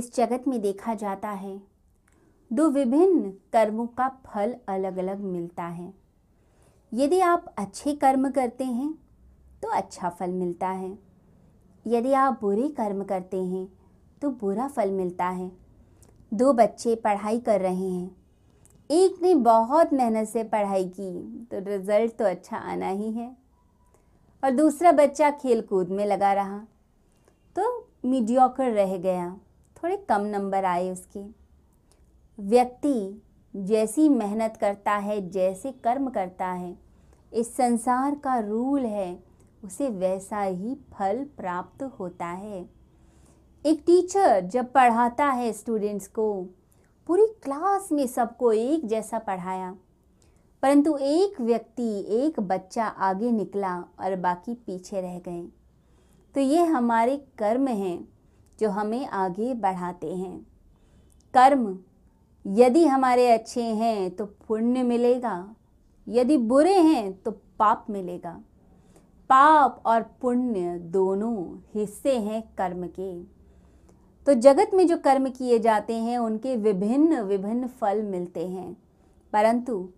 इस जगत में देखा जाता है। दो विभिन्न कर्मों का फल अलग अलग मिलता है। यदि आप अच्छे कर्म करते हैं तो अच्छा फल मिलता है। यदि आप बुरे कर्म करते हैं तो बुरा फल मिलता है। दो बच्चे पढ़ाई कर रहे हैं। एक ने बहुत मेहनत से पढ़ाई की तो रिज़ल्ट तो अच्छा आना ही है। और दूसरा बच्चा खेल कूद में लगा रहा तो मीडियोकर रह गया। थोड़े कम नंबर आए उसके। व्यक्ति जैसी मेहनत करता है, जैसे कर्म करता है, इस संसार का रूल है, उसे वैसा ही फल प्राप्त होता है। एक टीचर जब पढ़ाता है स्टूडेंट्स को, पूरी क्लास में सबको एक जैसा पढ़ाया, परंतु एक व्यक्ति, एक बच्चा आगे निकला और बाकी पीछे रह गए। तो ये हमारे कर्म हैं। जो हमें आगे बढ़ाते हैं। कर्म, यदि हमारे अच्छे हैं तो पुण्य मिलेगा, यदि बुरे हैं तो पाप मिलेगा। पाप और पुण्य दोनों हिस्से हैं कर्म के। तो जगत में जो कर्म किए जाते हैं, उनके विभिन्न विभिन्न फल मिलते हैं। परंतु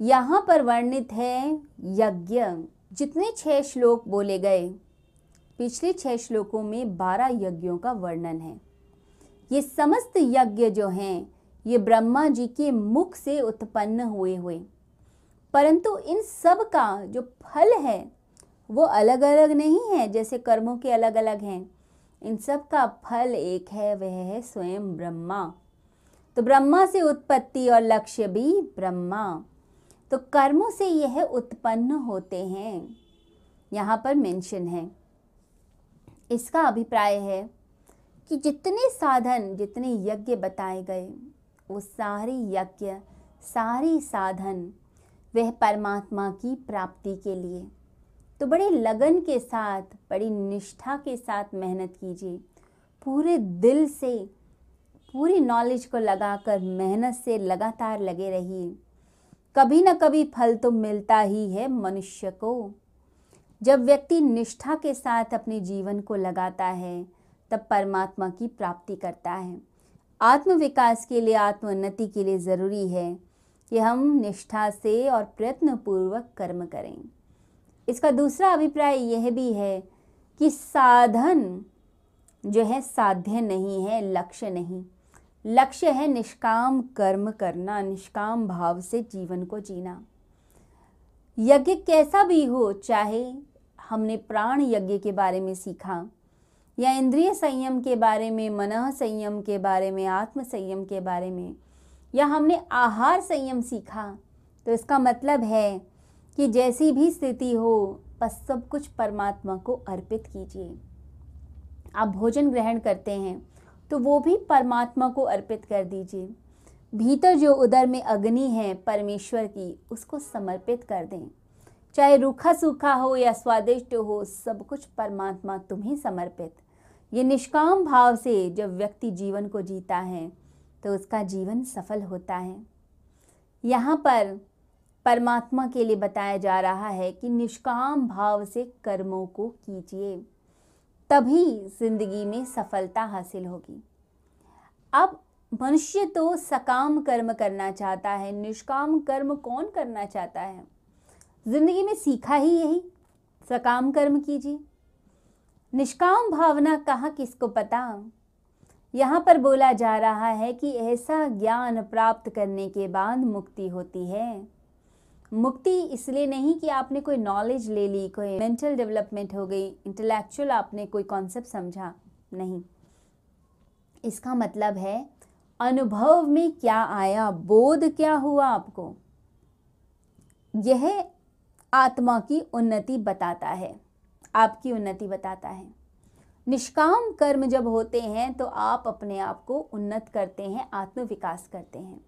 यहाँ पर वर्णित है यज्ञ। जितने छह श्लोक बोले गए पिछले छह श्लोकों में बारह यज्ञों का वर्णन है। ये समस्त यज्ञ जो हैं, ये ब्रह्मा जी के मुख से उत्पन्न हुए हुए। परंतु इन सब का जो फल है, वो अलग अलग नहीं है, जैसे कर्मों के अलग अलग हैं। इन सब का फल एक है, वह है स्वयं ब्रह्मा। तो ब्रह्मा से उत्पत्ति और लक्ष्य भी ब्रह्मा। तो कर्मों से यह उत्पन्न होते हैं। यहाँ पर मेंशन है। इसका अभिप्राय है कि जितने साधन, जितने यज्ञ बताए गए, वो सारे यज्ञ, सारे साधन वह परमात्मा की प्राप्ति के लिए। तो बड़े लगन के साथ, बड़ी निष्ठा के साथ मेहनत कीजिए। पूरे दिल से, पूरी नॉलेज को लगाकर मेहनत से लगातार लगे रहिए। कभी ना कभी फल तो मिलता ही है मनुष्य को। जब व्यक्ति निष्ठा के साथ अपने जीवन को लगाता है, तब परमात्मा की प्राप्ति करता है। आत्म विकास के लिए, आत्मोन्नति के लिए ज़रूरी है कि हम निष्ठा से और प्रयत्नपूर्वक कर्म करें। इसका दूसरा अभिप्राय यह भी है कि साधन जो है, साध्य नहीं है, लक्ष्य नहीं। लक्ष्य है निष्काम कर्म करना, निष्काम भाव से जीवन को जीना। यज्ञ कैसा भी हो, चाहे हमने प्राण यज्ञ के बारे में सीखा, या इंद्रिय संयम के बारे में, मन संयम के बारे में, आत्म संयम के बारे में, या हमने आहार संयम सीखा तो इसका मतलब है कि जैसी भी स्थिति हो, बस सब कुछ परमात्मा को अर्पित कीजिए। आप भोजन ग्रहण करते हैं तो वो भी परमात्मा को अर्पित कर दीजिए। भीतर जो उदर में अग्नि है, परमेश्वर की, उसको समर्पित कर दें। चाहे रूखा सूखा हो या स्वादिष्ट हो, सब कुछ परमात्मा तुम्हें समर्पित। ये निष्काम भाव से जब व्यक्ति जीवन को जीता है तो उसका जीवन सफल होता है। यहाँ पर परमात्मा के लिए बताया जा रहा है कि निष्काम भाव से कर्मों को कीजिए, तभी ज़िंदगी में सफलता हासिल होगी। अब मनुष्य तो सकाम कर्म करना चाहता है, निष्काम कर्म कौन करना चाहता है? ज़िंदगी में सीखा ही यही। सकाम कर्म कीजिए। निष्काम भावना कहाँ किसको पता? यहाँ पर बोला जा रहा है कि ऐसा ज्ञान प्राप्त करने के बाद मुक्ति होती है। मुक्ति इसलिए नहीं कि आपने कोई नॉलेज ले ली, कोई मेंटल डेवलपमेंट हो गई इंटेलेक्चुअल आपने कोई कॉन्सेप्ट समझा, नहीं। इसका मतलब है, अनुभव में क्या आया, बोध क्या हुआ आपको? यह आत्मा की उन्नति बताता है। आपकी उन्नति बताता है। निष्काम कर्म जब होते हैं तो आप अपने आप को उन्नत करते हैं आत्म विकास करते हैं।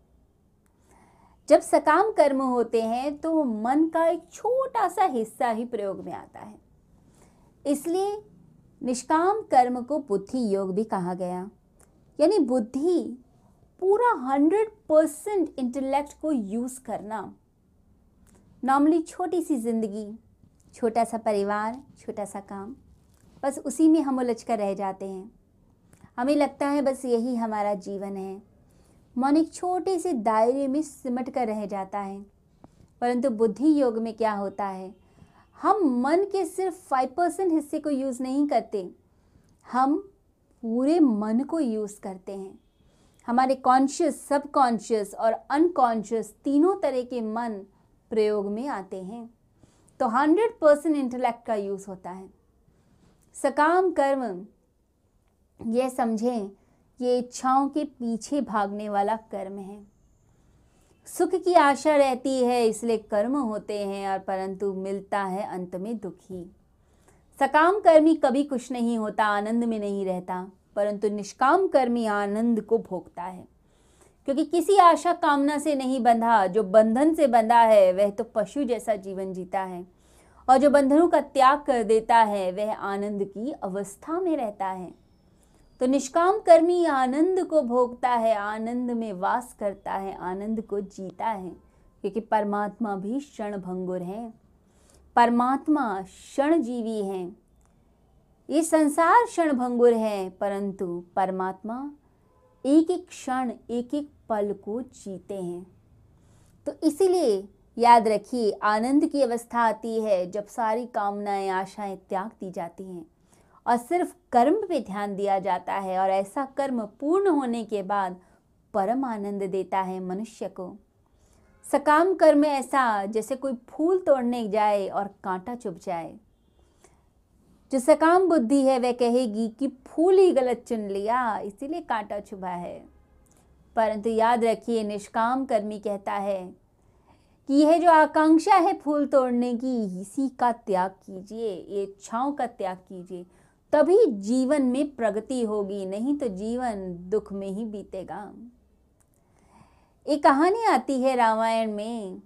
जब सकाम कर्म होते हैं तो मन का एक छोटा सा हिस्सा ही प्रयोग में आता है। इसलिए निष्काम कर्म को बुद्धि योग भी कहा गया। यानी बुद्धि पूरा हंड्रेड परसेंट इंटेलेक्ट को यूज़ करना नॉर्मली छोटी सी ज़िंदगी, छोटा सा परिवार, छोटा सा काम, बस उसी में हम उलझ कर रह जाते हैं। हमें लगता है बस यही हमारा जीवन है। मन एक छोटे से दायरे में सिमट कर रह जाता है। परंतु बुद्धि योग में क्या होता है? हम मन के सिर्फ़ फाइव परसेंट हिस्से को यूज़ नहीं करते। हम पूरे मन को यूज़ करते हैं। हमारे कॉन्शियस सबकॉन्शियस और अनकॉन्शियस तीनों तरह के मन प्रयोग में आते हैं। तो हंड्रेड परसेंट इंटेलेक्ट का यूज़ होता है। सकाम कर्म यह समझें, ये इच्छाओं के पीछे भागने वाला कर्म है। सुख की आशा रहती है, इसलिए कर्म होते हैं और परंतु मिलता है अंत में दुखी। सकाम कर्मी कभी कुछ नहीं होता, आनंद में नहीं रहता, परंतु निष्काम कर्मी आनंद को भोगता है। क्योंकि किसी आशा कामना से नहीं बंधा, जो बंधन से बंधा है, वह तो पशु जैसा जीवन जीता है। और जो बंधनों का त्याग कर देता है, वह आनंद की अवस्था में रहता है। तो निष्काम कर्मी आनंद को भोगता है, आनंद में वास करता है, आनंद को जीता है। क्योंकि परमात्मा भी क्षण भंगुर है। परमात्मा क्षण जीवी है। ये संसार क्षण भंगुर है, परंतु परमात्मा एक एक क्षण एक एक पल को जीते हैं। तो इसीलिए याद रखिए, आनंद की अवस्था आती है जब सारी कामनाएँ, आशाएँ त्याग दी जाती हैं। और सिर्फ़ कर्म पे ध्यान दिया जाता है और ऐसा कर्म पूर्ण होने के बाद परम आनंद देता है मनुष्य को। सकाम कर्म ऐसा जैसे कोई फूल तोड़ने जाए और कांटा चुभ जाए। जो सकाम बुद्धि है, वह कहेगी कि फूल ही गलत चुन लिया, इसीलिए कांटा छुभा है। परंतु याद रखिए, निष्काम कर्मी कहता है कि यह जो आकांक्षा है फूल तोड़ने की, इसी का त्याग कीजिए ये इच्छाओं का त्याग कीजिए, तभी जीवन में प्रगति होगी, नहीं तो जीवन दुख में ही बीतेगा। एक कहानी आती है रामायण में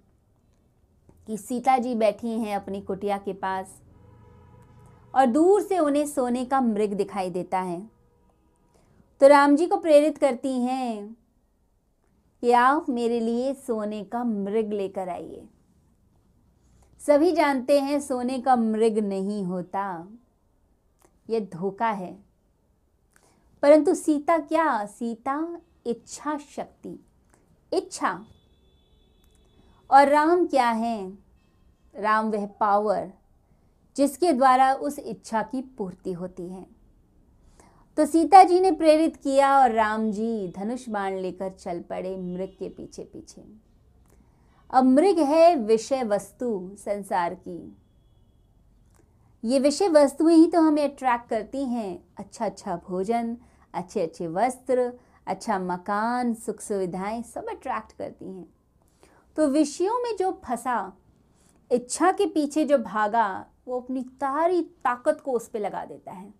कि सीता जी बैठी हैं अपनी कुटिया के पास। और दूर से उन्हें सोने का मृग दिखाई देता है। तो राम जी को प्रेरित करती हैं कि आप मेरे लिए सोने का मृग लेकर आइए। सभी जानते हैं सोने का मृग नहीं होता, यह धोखा है। परंतु सीता क्या? सीता इच्छा शक्ति, इच्छा। और राम क्या है? राम वह पावर जिसके द्वारा उस इच्छा की पूर्ति होती है। तो सीता जी ने प्रेरित किया और राम जी धनुष बाण लेकर चल पड़े मृग के पीछे पीछे अब मृग है विषय वस्तु संसार की। ये विषय वस्तुएँ ही तो हमें अट्रैक्ट करती हैं। अच्छा अच्छा भोजन अच्छे अच्छे वस्त्र अच्छा मकान सुख सुविधाएँ सब अट्रैक्ट करती हैं। तो विषयों में जो फंसा, इच्छा के पीछे जो भागा वो अपनी सारी ताकत को उस पर लगा देता है।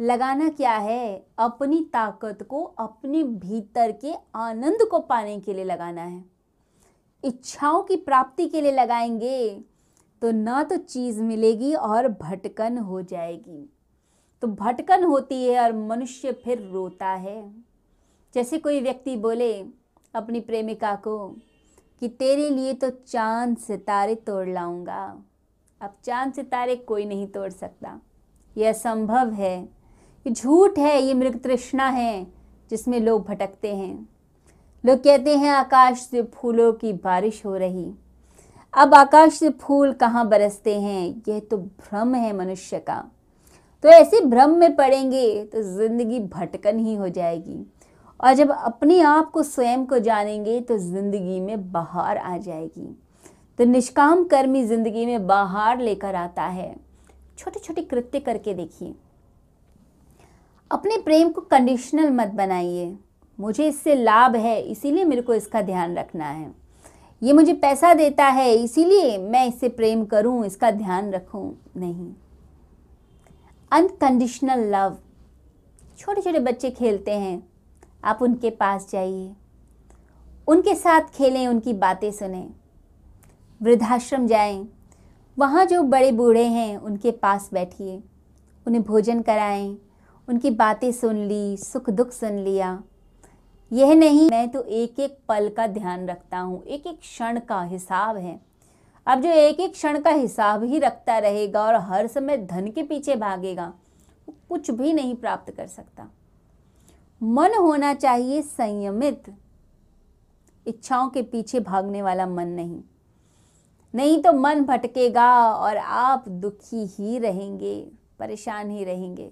लगाना क्या है? अपनी ताकत को अपने भीतर के आनंद को पाने के लिए लगाना है। इच्छाओं की प्राप्ति के लिए लगाएँगे तो ना तो चीज़ मिलेगी और भटकन हो जाएगी। तो भटकन होती है और मनुष्य फिर रोता है। जैसे कोई व्यक्ति बोले अपनी प्रेमिका को कि, तेरे लिए तो चाँद सितारे तोड़ लाऊँगा। अब चाँद सितारे कोई नहीं तोड़ सकता। यह असंभव है। ये झूठ है, ये मृग तृष्णा है, जिसमें लोग भटकते हैं। लोग कहते हैं, आकाश से फूलों की बारिश हो रही। अब आकाश से फूल कहाँ बरसते हैं? यह तो भ्रम है मनुष्य का। तो ऐसे भ्रम में पड़ेंगे तो ज़िंदगी भटकन ही हो जाएगी। और जब अपने आप को स्वयं को जानेंगे तो ज़िंदगी में बाहर आ जाएगी। तो निष्काम कर्मी ज़िंदगी में बाहर लेकर आता है। छोटे छोटे कृत्य करके देखिए। अपने प्रेम को कंडीशनल मत बनाइए। मुझे इससे लाभ है, इसीलिए मेरे को इसका ध्यान रखना है। ये मुझे पैसा देता है, इसीलिए मैं इससे प्रेम करूँ, इसका ध्यान रखूँ। नहीं। अनकंडीशनल लव छोटे छोटे बच्चे खेलते हैं। आप उनके पास जाइए। उनके साथ खेलें, उनकी बातें सुने। वृद्धाश्रम जाएँ। वहाँ जो बड़े बूढ़े हैं, उनके पास बैठिए। उन्हें भोजन कराएँ। उनकी बातें सुन ली सुख दुख सुन लिया। यह नहीं, मैं तो एक एक पल का ध्यान रखता हूँ। एक एक क्षण का हिसाब है। अब जो एक एक क्षण का हिसाब ही रखता रहेगा और हर समय धन के पीछे भागेगा, वो कुछ भी नहीं प्राप्त कर सकता। मन होना चाहिए संयमित। इच्छाओं के पीछे भागने वाला मन नहीं। नहीं तो मन भटकेगा और आप दुखी ही रहेंगे, परेशान ही रहेंगे।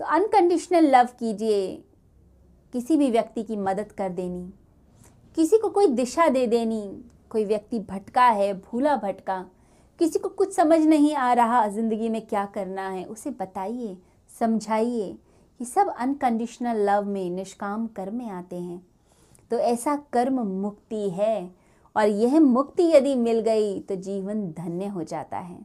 तो अनकंडीशनल लव कीजिए, किसी भी व्यक्ति की मदद कर देनी, किसी को कोई दिशा दे देनी, कोई व्यक्ति भटका है, भूला भटका, किसी को कुछ समझ नहीं आ रहा ज़िंदगी में क्या करना है, उसे बताइए, समझाइए ये सब अनकंडीशनल लव में निष्काम कर्म में आते हैं। तो ऐसा कर्म मुक्ति है और यह मुक्ति यदि मिल गई तो जीवन धन्य हो जाता है।